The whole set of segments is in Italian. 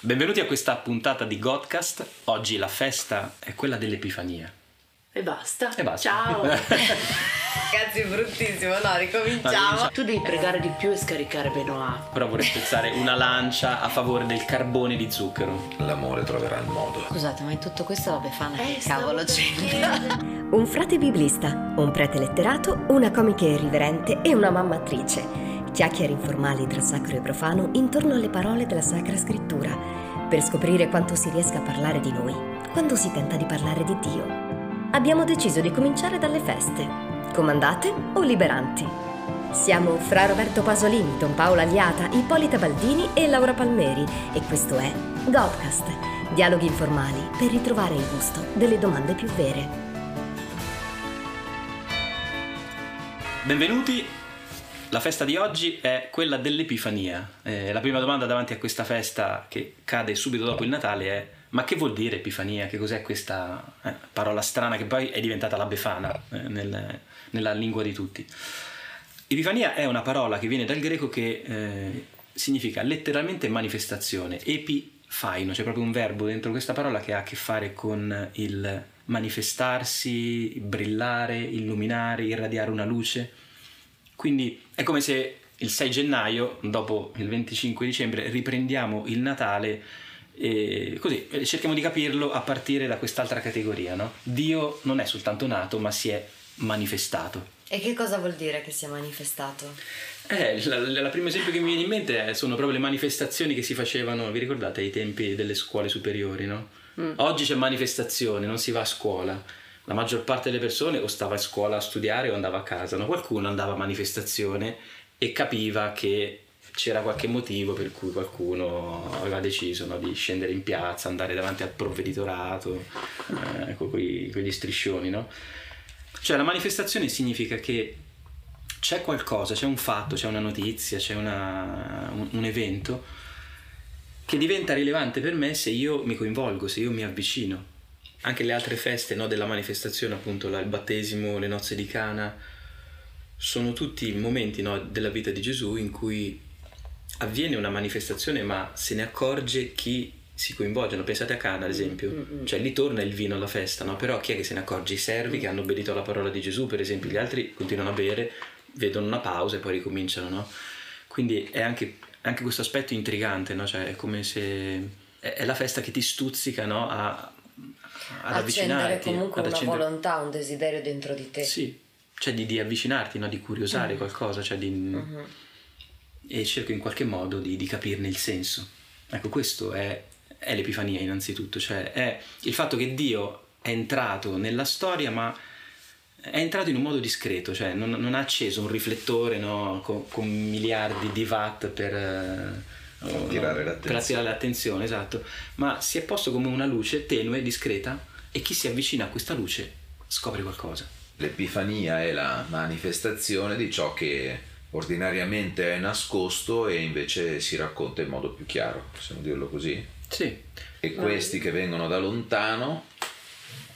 Benvenuti a questa puntata di Godcast. Oggi la festa è quella dell'Epifania. E basta. E basta. Ciao. Ragazzi, è bruttissimo, no, ricominciamo. tu devi pregare di più e scaricare Benoit. Però vorrei spezzare una lancia a favore del carbone di zucchero. L'amore troverà il modo. Scusate, ma in tutto questo la Befana Eh, che cavolo c'entra? Un frate biblista, un prete letterato, una comica irriverente e una mamma attrice. Chiacchiere informali tra sacro e profano intorno alle parole della Sacra Scrittura, per scoprire quanto si riesca a parlare di noi quando si tenta di parlare di Dio. Abbiamo deciso di cominciare dalle feste, comandate o liberanti. Siamo fra Roberto Pasolini, Don Paola Aliata, Ippolita Baldini e Laura Palmeri e questo è Godcast, dialoghi informali per ritrovare il gusto delle domande più vere. Benvenuti. La festa di oggi è quella dell'Epifania. Eh, la prima domanda davanti a questa festa che cade subito dopo il Natale è ma che vuol dire Epifania? Che cos'è questa eh, parola strana che poi è diventata la Befana eh, nel- nella lingua di tutti? Epifania è una parola che viene dal greco che eh, significa letteralmente manifestazione, epifaino, c'è proprio un verbo dentro questa parola che ha a che fare con il manifestarsi, brillare, illuminare, irradiare una luce. Quindi è come se il 6 gennaio, dopo il 25 dicembre, riprendiamo il Natale e così cerchiamo di capirlo a partire da quest'altra categoria. No? Dio non è soltanto nato, ma si è manifestato. E che cosa vuol dire che sia manifestato? Eh, il primo esempio che mi viene in mente è- sono proprio le manifestazioni che si facevano, vi ricordate, ai tempi delle scuole superiori, no? Oggi c'è manifestazione, non si va a scuola. La maggior parte delle persone o stava a scuola a studiare o andava a casa, no? Qualcuno andava a manifestazione e capiva che c'era qualche motivo per cui qualcuno aveva deciso no, di scendere in piazza, andare davanti al provveditorato, eh, con quei- quegli striscioni, no? Cioè la manifestazione significa che c'è qualcosa, c'è un fatto, c'è una notizia, c'è una- un, un evento che diventa rilevante per me se io mi coinvolgo, se io mi avvicino. Anche le altre feste no, della manifestazione, appunto la- il battesimo, le nozze di Cana, sono tutti momenti no, della vita di Gesù in cui avviene una manifestazione ma se ne accorge chi si coinvolge. No? Pensate a Cana ad esempio, cioè lì torna il vino alla festa, no? però chi è che se ne accorge? I servi che hanno obbedito alla parola di Gesù, per esempio, gli altri continuano a bere, vedono una pausa e poi ricominciano. No? Quindi è anche, anche questo aspetto intrigante, no? cioè è come se è, è la festa che ti stuzzica no? a, ad avvicinarti. comunque ad una accendere- volontà, un desiderio dentro di te. sì, cioè di, di avvicinarti, no? di curiosare qualcosa, cioè di... e cerco in qualche modo di, di capirne il senso. Ecco, questo è, è l'Epifania innanzitutto, cioè è il fatto che Dio è entrato nella storia, ma è entrato in un modo discreto, cioè non, non ha acceso un riflettore no, con, con miliardi di watt per... eh, attirare l'attenzione. Per attirare l'attenzione, esatto, ma si è posto come una luce tenue, discreta, e chi si avvicina a questa luce scopre qualcosa. L'Epifania è la manifestazione di ciò che ordinariamente è nascosto e invece si racconta in modo più chiaro, possiamo dirlo così? Sì, E questi che vengono da lontano,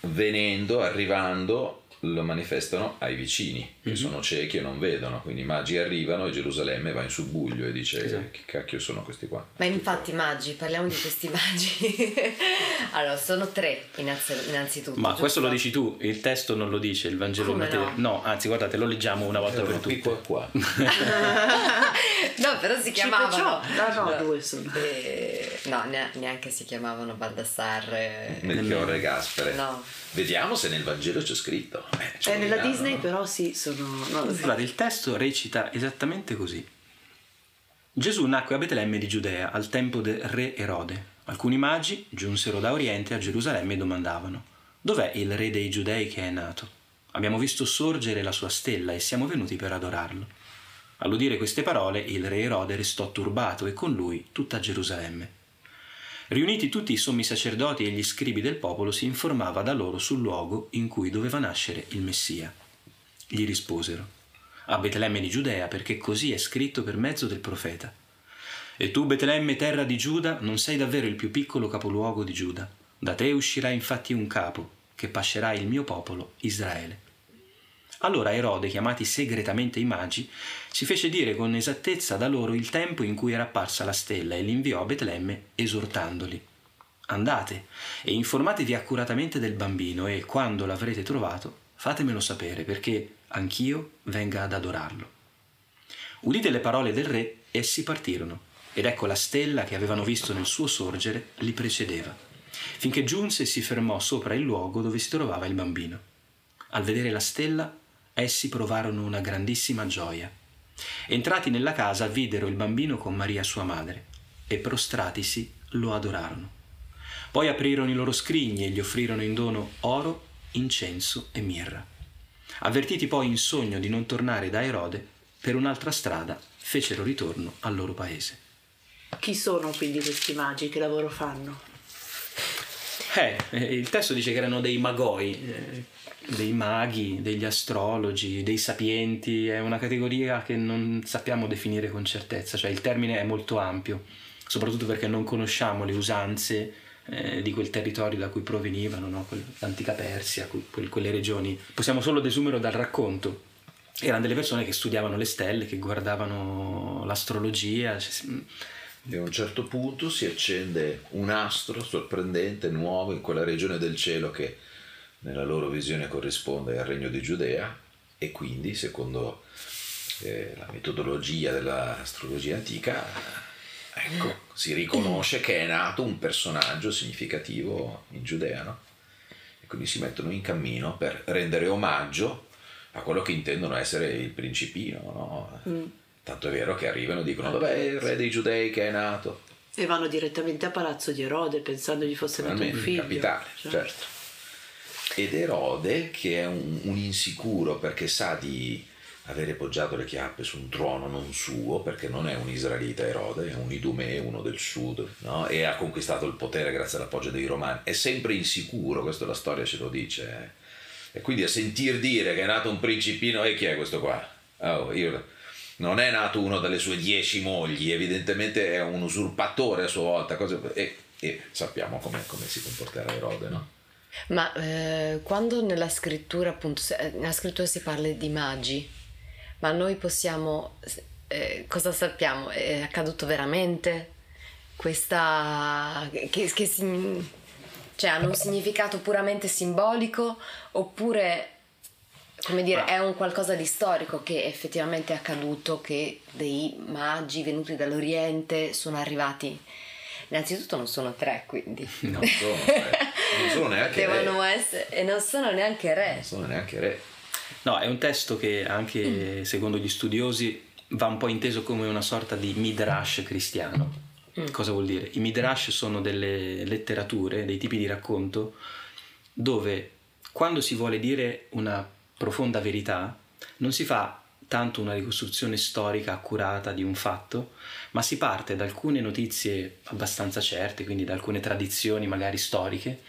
venendo, arrivando, lo manifestano ai vicini, che sono ciechi e non vedono. Quindi i magi arrivano e Gerusalemme va in subbuglio e dice Esatto. che cacchio sono questi qua. Ma infatti magi, parliamo di questi magi. allora, sono tre innanzi- innanzitutto. ma giusto? questo lo dici tu, il testo non lo dice, il Vangelo Come Matteo. no? anzi guardate, lo leggiamo una volta per tutte. qua qua. no, però si chiamavano... No, no, due sono. Eh, no, ne- neanche si chiamavano Baldassar. eh, Melchiorre e Gaspere. No. Vediamo se nel Vangelo c'è scritto. Eh, ce Eh, nella Disney però sì, sono... No, Guardate, il testo recita esattamente così. Gesù nacque a Betlemme di Giudea al tempo del re Erode. Alcuni magi giunsero da Oriente a Gerusalemme e domandavano: Dov'è il re dei giudei che è nato? Abbiamo visto sorgere la sua stella e siamo venuti per adorarlo. All'udire queste parole, il re Erode restò turbato e con lui tutta Gerusalemme. Riuniti tutti i sommi sacerdoti e gli scribi del popolo, si informava da loro sul luogo in cui doveva nascere il Messia. Gli risposero: A Betlemme di Giudea, perché così è scritto per mezzo del profeta. E tu, Betlemme, terra di Giuda, non sei davvero il più piccolo capoluogo di Giuda. Da te uscirà infatti un capo, che pascerà il mio popolo, Israele. Allora Erode, chiamati segretamente i magi, si fece dire con esattezza da loro il tempo in cui era apparsa la stella e li inviò a Betlemme esortandoli. Andate e informatevi accuratamente del bambino e quando l'avrete trovato fatemelo sapere perché anch'io venga ad adorarlo. Udite le parole del re, essi partirono ed ecco la stella che avevano visto nel suo sorgere li precedeva, finché giunse e si fermò sopra il luogo dove si trovava il bambino. Al vedere la stella, essi provarono una grandissima gioia. Entrati nella casa, videro il bambino con Maria sua madre e prostratisi lo adorarono. Poi aprirono i loro scrigni e gli offrirono in dono oro, incenso e mirra. Avvertiti poi in sogno di non tornare da Erode, per un'altra strada fecero ritorno al loro paese. Chi sono quindi questi magi? Che lavoro fanno? Eh, eh, il testo dice che erano dei magoi, eh, dei maghi, degli astrologi, dei sapienti, è una categoria che non sappiamo definire con certezza, cioè il termine è molto ampio, soprattutto perché non conosciamo le usanze eh, di quel territorio da cui provenivano, no? l'antica Persia, que- quelle regioni. Possiamo solo desumerlo dal racconto. Erano delle persone che studiavano le stelle, che guardavano l'astrologia, cioè, e a un certo punto si accende un astro sorprendente, nuovo, in quella regione del cielo che nella loro visione corrisponde al regno di Giudea e quindi, secondo eh, la metodologia dell'astrologia antica, ecco, si riconosce che è nato un personaggio significativo in Giudea, no? E quindi si mettono in cammino per rendere omaggio a quello che intendono essere il principino, no? Mm Tanto è vero che arrivano e dicono dov'è il re dei giudei che è nato? E vanno direttamente a palazzo di Erode pensando gli fosse nato un figlio. capitale, certo. certo. Ed Erode, che è un, un, insicuro perché sa di avere poggiato le chiappe su un trono non suo, perché non è un israelita Erode, è un idumè, uno del sud, no? e ha conquistato il potere grazie all'appoggio dei romani. È sempre insicuro, questo la storia ce lo dice. Eh? E quindi a sentir dire che è nato un principino, e chi è questo qua? Oh, io non è nato uno dalle sue dieci mogli, evidentemente è un usurpatore a sua volta, cose, e, e, sappiamo come, si comporterà Erode, no? Ma eh, quando nella scrittura, appunto, nella scrittura si parla di magi, ma noi possiamo, eh, cosa sappiamo? È accaduto veramente? Questa, che, che si, cioè, hanno un significato puramente simbolico oppure come dire, è un qualcosa di storico che effettivamente è accaduto, che dei magi venuti dall'Oriente sono arrivati. Innanzitutto non sono tre, quindi. Non sono tre. Non sono neanche Devono re. Essere, e non sono neanche re. Non sono neanche re. No, è un testo che anche mm. secondo gli studiosi va un po' inteso come una sorta di midrash cristiano. Mm. Cosa vuol dire? I midrash sono delle letterature, dei tipi di racconto dove quando si vuole dire una profonda verità, non si fa tanto una ricostruzione storica accurata di un fatto, ma si parte da alcune notizie abbastanza certe, quindi da alcune tradizioni magari storiche,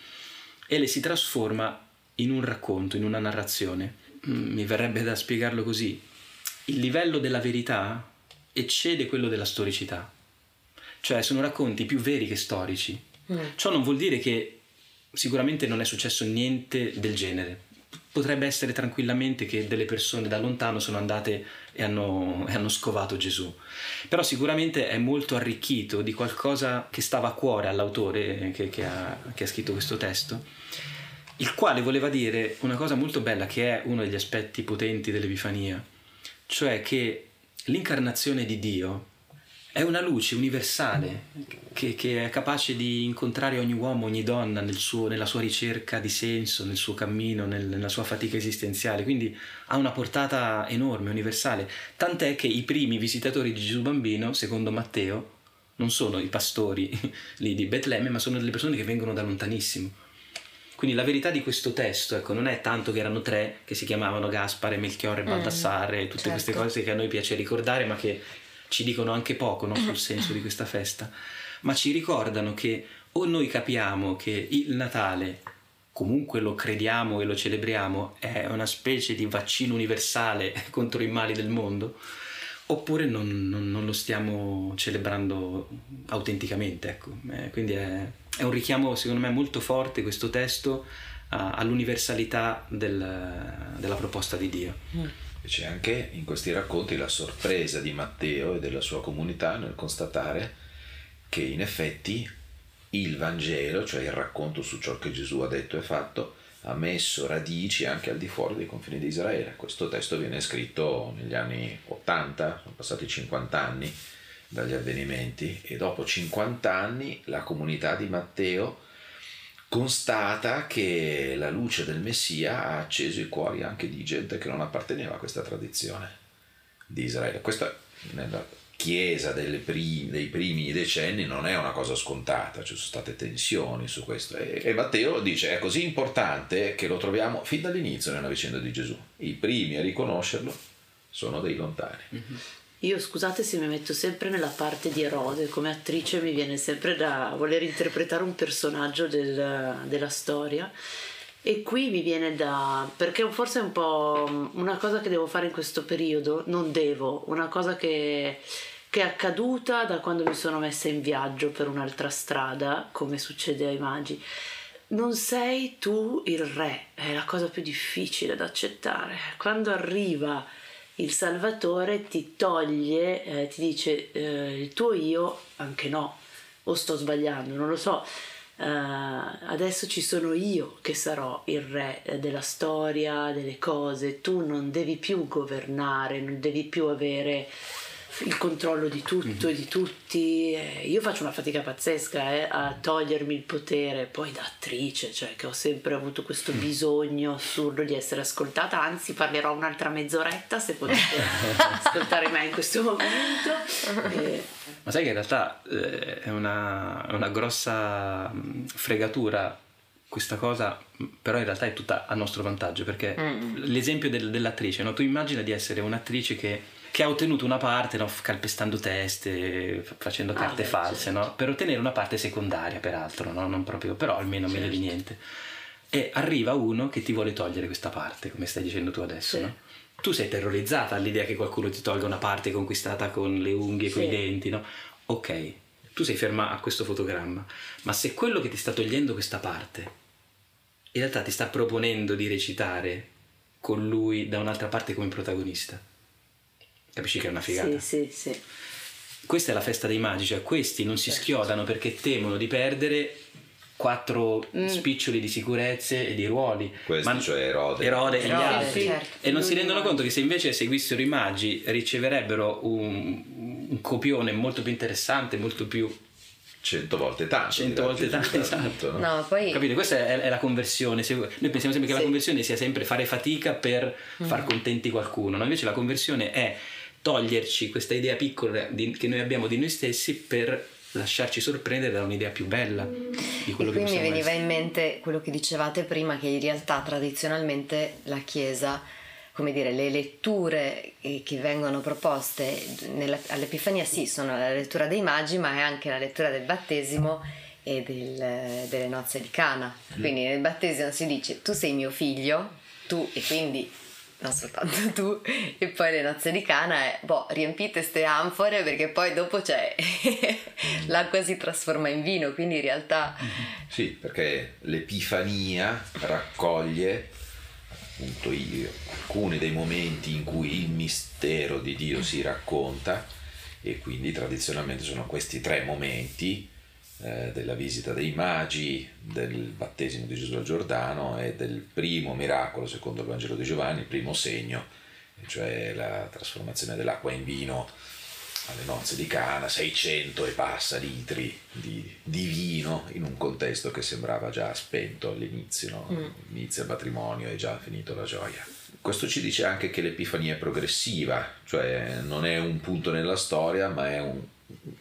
e le si trasforma in un racconto, in una narrazione. Mm, mi verrebbe da spiegarlo così. Il livello della verità eccede quello della storicità. Cioè sono racconti più veri che storici. Mm. Ciò non vuol dire che sicuramente non è successo niente del genere potrebbe essere tranquillamente che delle persone da lontano sono andate e hanno, e hanno, scovato Gesù. Però sicuramente è molto arricchito di qualcosa che stava a cuore all'autore che, che, ha, che ha scritto questo testo, il quale voleva dire una cosa molto bella che è uno degli aspetti potenti dell'Epifania, cioè che l'incarnazione di Dio è una luce universale che, che, è capace di incontrare ogni uomo, ogni donna nel suo, nella sua ricerca di senso, nel suo cammino, nel, nella sua fatica esistenziale. Quindi ha una portata enorme, universale. Tant'è che i primi visitatori di Gesù bambino, secondo Matteo, non sono i pastori lì di Betlemme, ma sono delle persone che vengono da lontanissimo. Quindi la verità di questo testo ecco, non è tanto che erano tre che si chiamavano Gaspare, Melchiorre, Baldassare, mm, tutte certo. queste cose che a noi piace ricordare, ma che ci dicono anche poco no, sul senso di questa festa, ma ci ricordano che o noi capiamo che il Natale, comunque lo crediamo e lo celebriamo, è una specie di vaccino universale contro i mali del mondo, oppure non, non, non lo stiamo celebrando autenticamente. Ecco. Eh, quindi è, è un richiamo, secondo me, molto forte questo testo all'universalità del, della proposta di Dio. Mm. E c'è anche in questi racconti la sorpresa di Matteo e della sua comunità nel constatare che in effetti il Vangelo, cioè il racconto su ciò che Gesù ha detto e fatto, ha messo radici anche al di fuori dei confini di Israele. Questo testo viene scritto negli anni 80, sono passati 50 anni dagli avvenimenti e dopo 50 anni la comunità di Matteo constata che la luce del Messia ha acceso i cuori anche di gente che non apparteneva a questa tradizione di Israele. Questa nella Chiesa primi, dei primi decenni non è una cosa scontata, ci sono state tensioni su questo. E, e Matteo dice è così importante che lo troviamo fin dall'inizio nella vicenda di Gesù. I primi a riconoscerlo sono dei lontani. Mm-hmm. Io scusate se mi metto sempre nella parte di Erode, come attrice mi viene sempre da voler interpretare un personaggio del, della storia e qui mi viene da perché forse è un po' una cosa che devo fare in questo periodo, non devo, una cosa che, che è accaduta da quando mi sono messa in viaggio per un'altra strada, come succede ai magi. Non sei tu il re, è la cosa più difficile da accettare. Quando arriva il Salvatore ti toglie, eh, ti dice eh, il tuo io, anche no, o sto sbagliando, non lo so. Uh, adesso ci sono io che sarò il re della storia, delle cose, tu non devi più governare, non devi più avere il controllo di tutto e di tutti. io faccio una fatica pazzesca eh, a togliermi il potere, poi da attrice, cioè che ho sempre avuto questo mm. bisogno assurdo di essere ascoltata, anzi parlerò un'altra mezz'oretta se potete ascoltare me in questo momento. E... Ma sai che in realtà eh, è una, una grossa mm, fregatura questa cosa però in realtà è tutta a nostro vantaggio perché mm. l'esempio del, dell'attrice, no? tu immagina di essere un'attrice che che ha ottenuto una parte no, calpestando teste, facendo ah, carte ah, false, certo. no? per ottenere una parte secondaria peraltro, no? non proprio, però almeno certo. meglio di certo. niente. E arriva uno che ti vuole togliere questa parte, come stai dicendo tu adesso. Sì. Tu sei terrorizzata all'idea che qualcuno ti tolga una parte conquistata con le unghie, sì. con i denti, no? Ok, tu sei ferma a questo fotogramma, ma se quello che ti sta togliendo questa parte in realtà ti sta proponendo di recitare con lui da un'altra parte come protagonista, Capisci che è una figata? Sì, sì, sì. Questa è la festa dei magi, cioè questi non si certo. schiodano perché temono di perdere quattro mm. spiccioli di sicurezze e di ruoli. Questi, Ma, cioè Erode. Erode e gli altri. Certo. E non si rendono conto che se invece seguissero i magi riceverebbero un, un copione molto più interessante, molto più cento volte tanto. Cento volte tanto, esatto. No? no poi... Capite? Questa è, è, la conversione. Noi pensiamo sempre che sì. la conversione sia sempre fare fatica per mm. far contenti qualcuno, no? invece la conversione è toglierci questa idea piccola di, che noi abbiamo di noi stessi per lasciarci sorprendere da un'idea più bella di quello e che qui mi veniva essere. in mente quello che dicevate prima che in realtà tradizionalmente la Chiesa come dire, le letture che vengono proposte all'Epifania sì, sono la lettura dei magi, ma è anche la lettura del battesimo e del, delle nozze di Cana. Mm. Quindi nel battesimo si dice tu sei mio figlio, tu e quindi non soltanto tu, e poi le nozze di Cana è, boh, riempite ste anfore perché poi dopo c'è, l'acqua si trasforma in vino, quindi in realtà... Sì, perché l'Epifania raccoglie appunto io, alcuni dei momenti in cui il mistero di Dio si racconta e quindi tradizionalmente sono questi tre momenti eh, della visita dei magi, del battesimo di Gesù al Giordano e del primo miracolo secondo il Vangelo di Giovanni, il primo segno, cioè la trasformazione dell'acqua in vino alle nozze di Cana, 600 e passa litri di, di, vino in un contesto che sembrava già spento all'inizio, no? mm. inizia il matrimonio e già finito la gioia. Questo ci dice anche che l'Epifania è progressiva, cioè non è un punto nella storia, ma è un,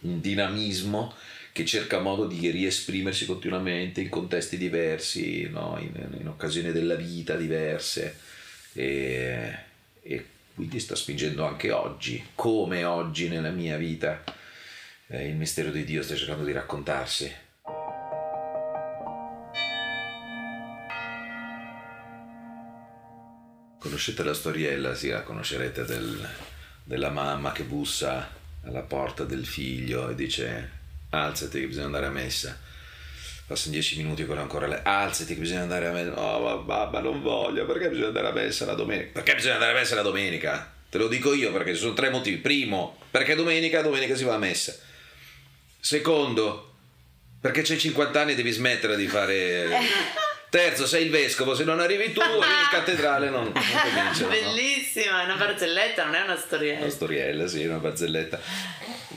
un dinamismo che cerca modo di riesprimersi continuamente in contesti diversi, no? in, in, occasioni della vita diverse e, e, quindi sta spingendo anche oggi, come oggi nella mia vita eh, il mistero di Dio sta cercando di raccontarsi. Conoscete la storiella, sì, la conoscerete del, della mamma che bussa alla porta del figlio e dice alzati che bisogna andare a messa. Passano dieci minuti quello ancora lei alzati che bisogna andare a messa no babà non voglio perché bisogna andare a messa la domenica perché bisogna andare a messa la domenica te lo dico io perché ci sono tre motivi primo perché domenica domenica si va a messa secondo perché c'hai 50 anni e devi smettere di fare Terzo, sei il vescovo, se non arrivi tu, in cattedrale, non, non cominciano. Bellissima, è una barzelletta, non è una storiella. Una storiella, sì, una barzelletta.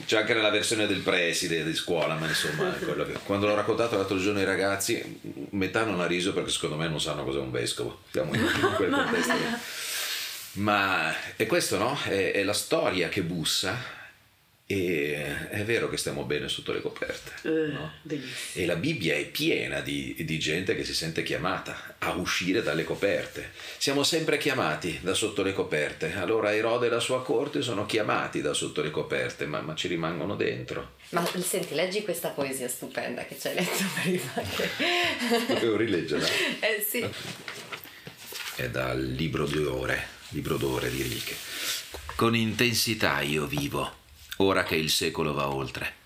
C'è anche nella versione del preside di scuola, ma insomma, che, quando l'ho raccontato l'altro giorno ai ragazzi, metà non ha riso perché secondo me non sanno cos'è un vescovo. Siamo in, in quel contesto. Ma è questo, no? È, è la storia che bussa e è vero che stiamo bene sotto le coperte. Eh, no? E la Bibbia è piena di, di gente che si sente chiamata a uscire dalle coperte. Siamo sempre chiamati da sotto le coperte. Allora Erode e la sua corte sono chiamati da sotto le coperte, ma, ma ci rimangono dentro. Ma senti, leggi questa poesia stupenda che ci hai letto prima. Che... Dovevo rileggerla. eh sì. È dal libro d'ore, libro d'ore di Rilke. Con intensità io vivo ora che il secolo va oltre.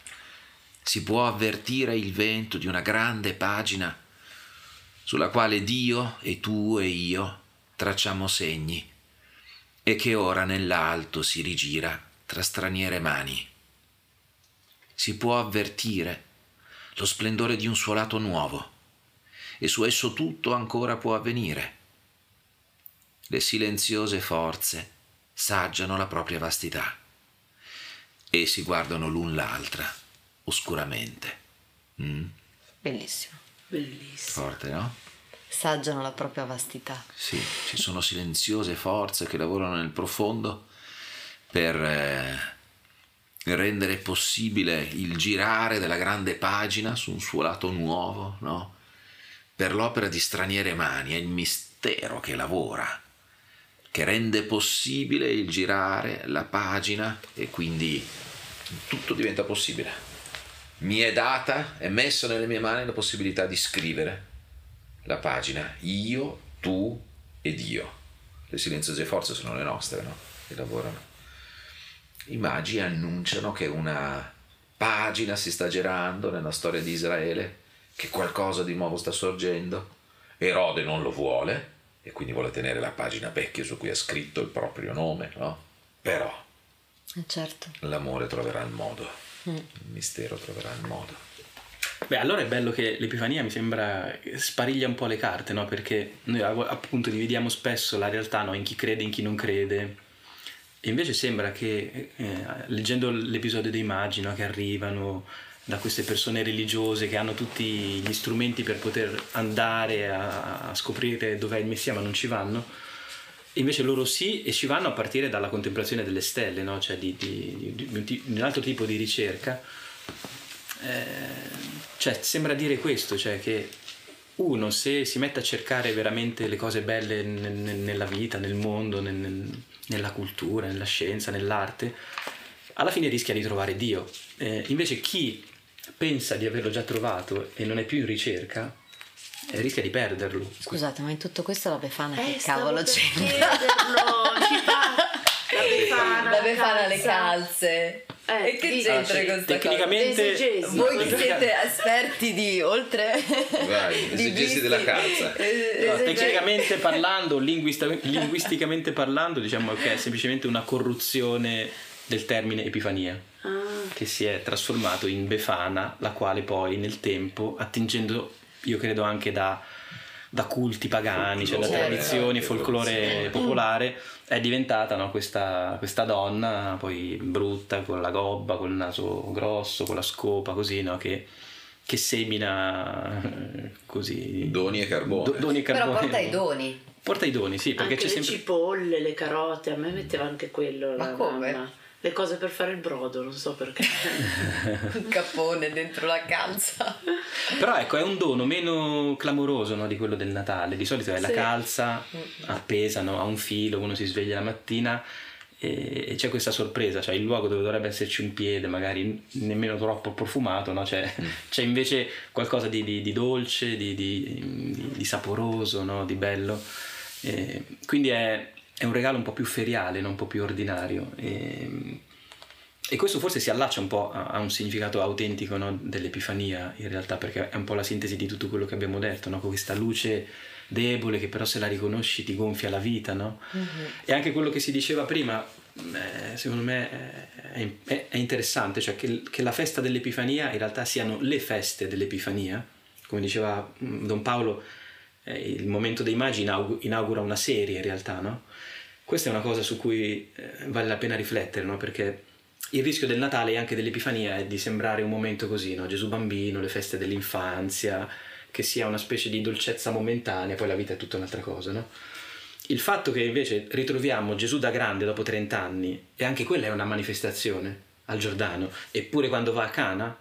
Si può avvertire il vento di una grande pagina sulla quale Dio e tu e io tracciamo segni e che ora nell'alto si rigira tra straniere mani. Si può avvertire lo splendore di un suo lato nuovo e su esso tutto ancora può avvenire. Le silenziose forze saggiano la propria vastità e si guardano l'un l'altra oscuramente. Mm? Bellissimo. Bellissimo. Forte, no? Saggiano la propria vastità. Sì, ci sono silenziose forze che lavorano nel profondo per eh, rendere possibile il girare della grande pagina su un suo lato nuovo, no? Per l'opera di straniere mani, è il mistero che lavora, che rende possibile il girare la pagina e quindi tutto diventa possibile. Mi è data, è messa nelle mie mani la possibilità di scrivere la pagina io, tu e Dio. Le silenziose forze sono le nostre, no? Che lavorano. I magi annunciano che una pagina si sta girando nella storia di Israele, che qualcosa di nuovo sta sorgendo. Erode non lo vuole e quindi vuole tenere la pagina vecchia su cui ha scritto il proprio nome, no? Però Eh, certo. l'amore troverà il modo, il mistero troverà il modo. Beh, allora è bello che l'Epifania mi sembra spariglia un po' le carte, no? Perché noi appunto dividiamo spesso la realtà no? in chi crede e in chi non crede. E invece sembra che, eh, leggendo l'episodio dei magi no? che arrivano da queste persone religiose che hanno tutti gli strumenti per poter andare a, a scoprire dov'è il Messia ma non ci vanno, invece loro sì e ci vanno a partire dalla contemplazione delle stelle, no? cioè di, di, di, un, di un altro tipo di ricerca. Eh, cioè, sembra dire questo, cioè che uno se si mette a cercare veramente le cose belle nel- nel- nella vita, nel mondo, nel- nella cultura, nella scienza, nell'arte, alla fine rischia di trovare Dio. Eh, invece chi pensa di averlo già trovato e non è più in ricerca, eh, rischia di perderlo. Scusate, ma in tutto questo la Befana Eh, che cavolo per c'entra? la befana, La Befana le calze. Eh, e che sì. c'entra Ah, sì. questa Tecnicamente- cosa? Voi che siete esperti di oltre... Vai, di esegesi della calza. Eh, No, esegesi- tecnicamente parlando, linguista- linguisticamente parlando, diciamo che è semplicemente una corruzione del termine epifania, che si è trasformato in befana, la quale poi nel tempo, attingendo, io credo anche da, da culti pagani, cioè da Folklore, tradizioni, anche, folklore popolare, è diventata no, questa, questa donna, poi brutta, con la gobba, col naso grosso, con la scopa, così, no, che, che semina eh, così... Doni e carbone. Do- doni e Però carbone. porta i doni. Porta i doni, sì, perché anche c'è le sempre... cipolle, le carote, a me metteva anche quello. Ma la come? mamma. Le cose per fare il brodo, non so perché. Un cappone dentro la calza. Però ecco, è un dono meno clamoroso no, di quello del Natale. Di solito è la Sì. calza appesa no, a un filo, uno si sveglia la mattina e, e c'è questa sorpresa, cioè il luogo dove dovrebbe esserci un piede, magari nemmeno troppo profumato, no? c'è, c'è invece qualcosa di, di- di dolce, di, di- di- di saporoso, no? di bello. E quindi è, è un regalo un po' più feriale, no? un po' più ordinario. E, e questo forse si allaccia un po' a, a un significato autentico no, dell'Epifania, in realtà, perché è un po' la sintesi di tutto quello che abbiamo detto, no? con questa luce debole che però se la riconosci ti gonfia la vita, no? Mm-hmm. E anche quello che si diceva prima, eh, secondo me è, è, è interessante, cioè che, che, la festa dell'Epifania in realtà siano le feste dell'Epifania, come diceva mm, Don Paolo, eh, il momento dei magi inaugura una serie in realtà, no? Questa è una cosa su cui eh, vale la pena riflettere, no? Perché il rischio del Natale e anche dell'Epifania è di sembrare un momento così, no? Gesù bambino, le feste dell'infanzia, che sia una specie di dolcezza momentanea, poi la vita è tutta un'altra cosa, no? Il fatto che invece ritroviamo Gesù da grande dopo 30 anni, e anche quella è una manifestazione al Giordano, eppure quando va a Cana,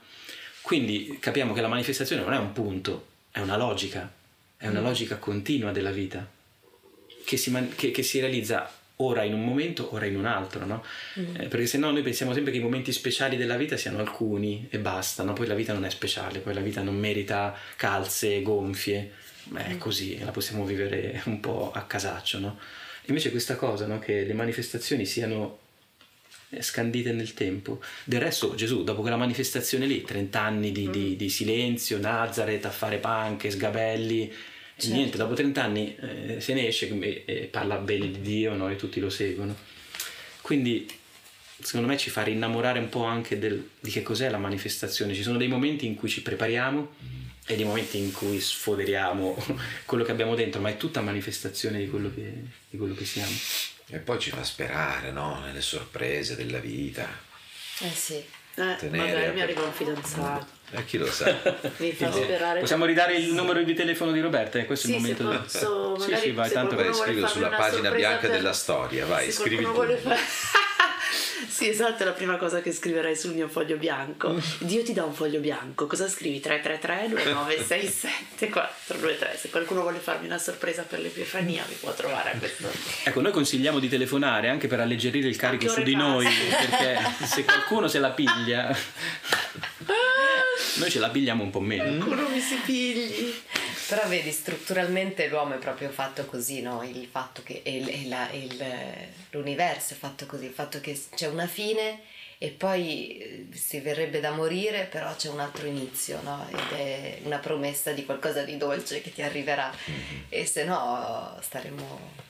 quindi capiamo che la manifestazione non è un punto, è una logica, è una mm. logica continua della vita, che si, man- che, che si realizza ora in un momento, ora in un altro, no? Mm. Eh, perché se no noi pensiamo sempre che i momenti speciali della vita siano alcuni e basta, no? Poi la vita non è speciale, poi la vita non merita calze, gonfie, Beh, è mm. così, la possiamo vivere un po' a casaccio, no? Invece questa cosa, no? Che le manifestazioni siano eh, scandite nel tempo. Del resto Gesù, dopo quella manifestazione lì, 30 anni di, mm. di, di silenzio, Nazareth a fare panche, sgabelli, Certo. niente, dopo 30 anni eh, se ne esce e, e, parla bene di Dio no? e tutti lo seguono. Quindi secondo me ci fa rinnamorare un po' anche del, di che cos'è la manifestazione. Ci sono dei momenti in cui ci prepariamo e dei momenti in cui sfoderiamo quello che abbiamo dentro, ma è tutta manifestazione di quello che, di quello che siamo. E poi ci fa sperare, no? Nelle sorprese della vita. Eh sì. Eh, magari mi arriva un fidanzato. Eh, chi lo sa. Mi fa sperare. Possiamo ridare il numero di telefono di Roberta? Questo sì, è il momento. Se posso, sì, sì, vai, tanto vai, scrivilo sulla pagina bianca per... della storia. Vai, scrivi tu. Fare... Sì, esatto, è la prima cosa che scriverai sul mio foglio bianco. Dio ti dà un foglio bianco, cosa scrivi? 333 2967 423. Se qualcuno vuole farmi una sorpresa per l'Epifania mi può trovare a questo. Ecco, noi consigliamo di telefonare anche per alleggerire il carico su di noi, perché se qualcuno se la piglia noi ce la pigliamo un po' meno. Qualcuno mi si pigli. Però vedi, strutturalmente l'uomo è proprio fatto così, no? Il fatto che il, la, il, l'universo è fatto così, il fatto che c'è una fine e poi eh, si verrebbe da morire, però c'è un altro inizio, no? Ed è una promessa di qualcosa di dolce che ti arriverà. Mm-hmm. E se no staremo...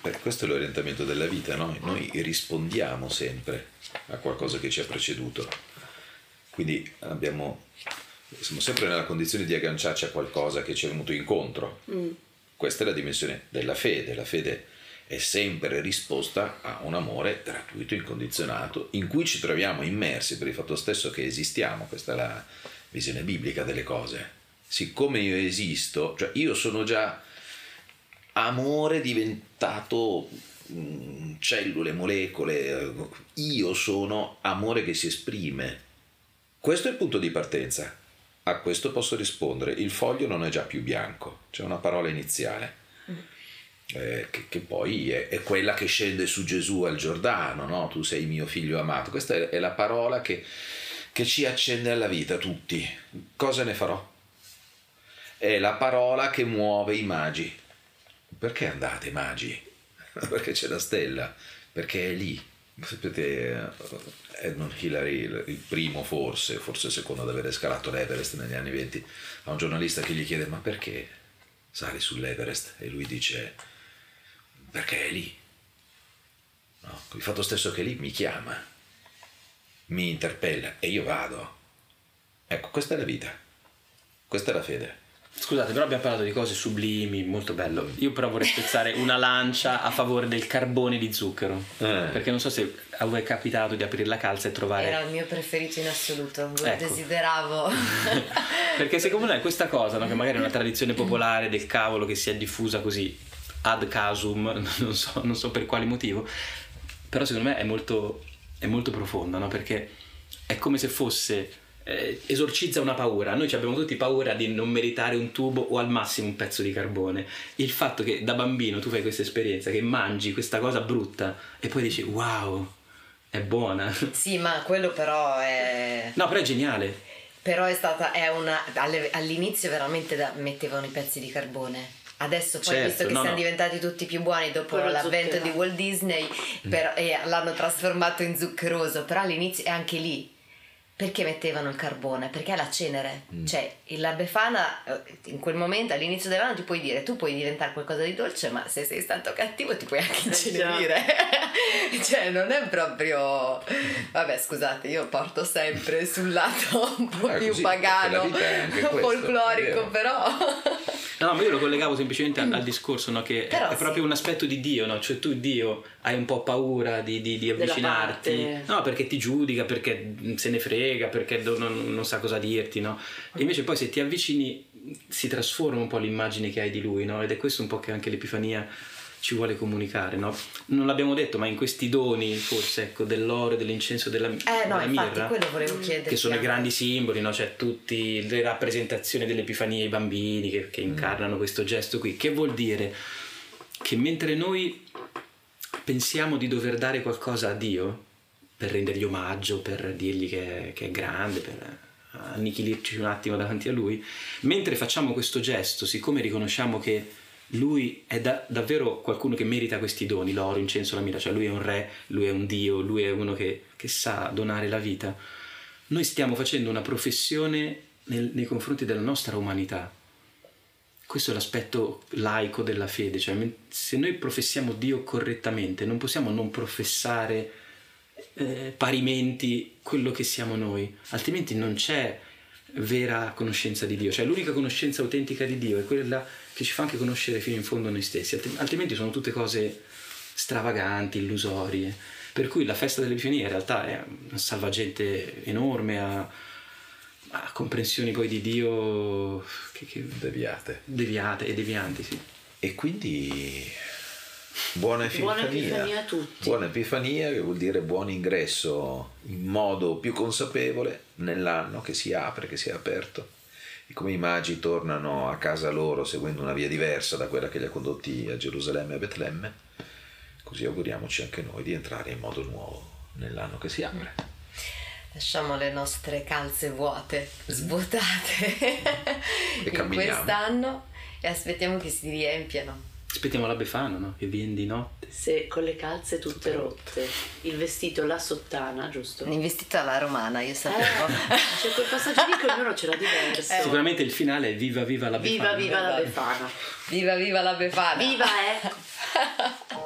Beh, questo è l'orientamento della vita, no? Noi rispondiamo sempre a qualcosa che ci ha preceduto. Quindi abbiamo siamo sempre nella condizione di agganciarci a qualcosa che ci è venuto incontro. Mm. Questa è la dimensione della fede. La fede è sempre risposta a un amore gratuito, incondizionato, in cui ci troviamo immersi per il fatto stesso che esistiamo. Questa è la visione biblica delle cose. Siccome io esisto, cioè io sono già amore diventato mm, cellule, molecole, io sono amore che si esprime. Questo è il punto di partenza. A questo posso rispondere, il foglio non è già più bianco, c'è una parola iniziale, mm. eh, che, che, poi è, è, quella che scende su Gesù al Giordano, no? tu sei mio figlio amato, questa è, è la parola che, che ci accende alla vita tutti. Cosa ne farò? È la parola che muove i magi. Perché andate magi? Perché c'è la stella, perché è lì. Sapete, Edmund Hillary, il primo forse, forse il secondo ad avere scalato l'Everest negli anni 20, a un giornalista che gli chiede ma perché sali sull'Everest? E lui dice perché è lì. No, il fatto stesso che lì mi chiama, mi interpella e io vado. Ecco, questa è la vita, questa è la fede. Scusate, però abbiamo parlato di cose sublimi, molto bello. Io però vorrei spezzare una lancia a favore del carbone di zucchero. Eh. Perché non so se a voi è capitato di aprire la calza e trovare. Era il mio preferito in assoluto, lo ecco. desideravo. perché secondo me questa cosa, no, che magari è una tradizione popolare del cavolo che si è diffusa così ad casum, non so, non so per quale motivo, però secondo me è molto, è molto profonda, no? Perché è come se fosse eh, esorcizza una paura. Noi abbiamo tutti paura di non meritare un tubo o al massimo un pezzo di carbone. Il fatto che da bambino tu fai questa esperienza, che mangi questa cosa brutta e poi dici wow, è buona. Sì, ma quello però è... No, però è geniale. Però è stata, è una, all'inizio veramente da, mettevano i pezzi di carbone Adesso poi Certo, visto che no, siamo no. diventati tutti più buoni dopo Quello l'avvento zuccherato. di Walt Disney però- e l'hanno trasformato in zuccheroso, però all'inizio è anche lì. Perché mettevano il carbone? Perché è la cenere. Cioè, il- la befana eh, in quel momento all'inizio dell'anno ti puoi dire tu puoi diventare qualcosa di dolce, ma se sei stato cattivo ti puoi anche Eh, incenerire. cioè, non è proprio Vabbè, scusate, io porto sempre sul lato un po' Eh, più così, pagano, folclorico, però No, ma io lo collegavo semplicemente al, al discorso no, che è- è, sì. proprio un aspetto di Dio, no? cioè tu Dio hai un po' paura di, di- di avvicinarti, no perché ti giudica, perché se ne frega, perché non, non sa cosa dirti, no? e invece poi se ti avvicini si trasforma un po' l'immagine che hai di Lui no? ed è questo un po' che anche l'Epifania ci vuole comunicare, no? non l'abbiamo detto, ma in questi doni forse ecco, dell'oro, dell'incenso, della, Eh no, della infatti mirra, quello volevo chiederti. che sono i grandi simboli, no? cioè tutte le rappresentazioni dell'Epifania ai bambini che, che incarnano questo gesto qui. Che vuol dire? Che mentre noi pensiamo di dover dare qualcosa a Dio per rendergli omaggio, per dirgli che, che è grande, per annichilirci un attimo davanti a Lui, mentre facciamo questo gesto, siccome riconosciamo che Lui è da- davvero qualcuno che merita questi doni, l'oro, l'incenso, la mira, cioè Lui è un re, Lui è un Dio, Lui è uno che, che sa donare la vita, noi stiamo facendo una professione nel- nei confronti della nostra umanità. Questo è l'aspetto laico della fede, cioè se noi professiamo Dio correttamente non possiamo non professare eh, parimenti quello che siamo noi, altrimenti non c'è vera conoscenza di Dio, cioè l'unica conoscenza autentica di Dio è quella che ci fa anche conoscere fino in fondo noi stessi, Alt- altrimenti sono tutte cose stravaganti, illusorie. Per cui la festa dell'Epifania in realtà è una salvagente enorme, ha, ha comprensioni poi di Dio che, che Deviate. deviate e devianti, sì. E quindi buona Epifania. Buona Epifania a tutti. Buona Epifania che vuol dire buon ingresso in modo più consapevole nell'anno che si apre, che si è aperto. E come i magi tornano a casa loro seguendo una via diversa da quella che li ha condotti a Gerusalemme e a Betlemme, così auguriamoci anche noi di entrare in modo nuovo nell'anno che si apre. Lasciamo le nostre calze vuote, svuotate in camminiamo. quest'anno e aspettiamo che si riempiano. Aspettiamo la Befana, no? Che viene di notte. Se con le calze tutte rotte, il vestito, la sottana, giusto? In vestito alla romana, io Eh, sapevo. c'è quel passaggio lì che ognuno ce l'ha diverso. Sicuramente il finale è viva viva la Befana. Viva viva la Befana. Viva viva la Befana! Viva eh!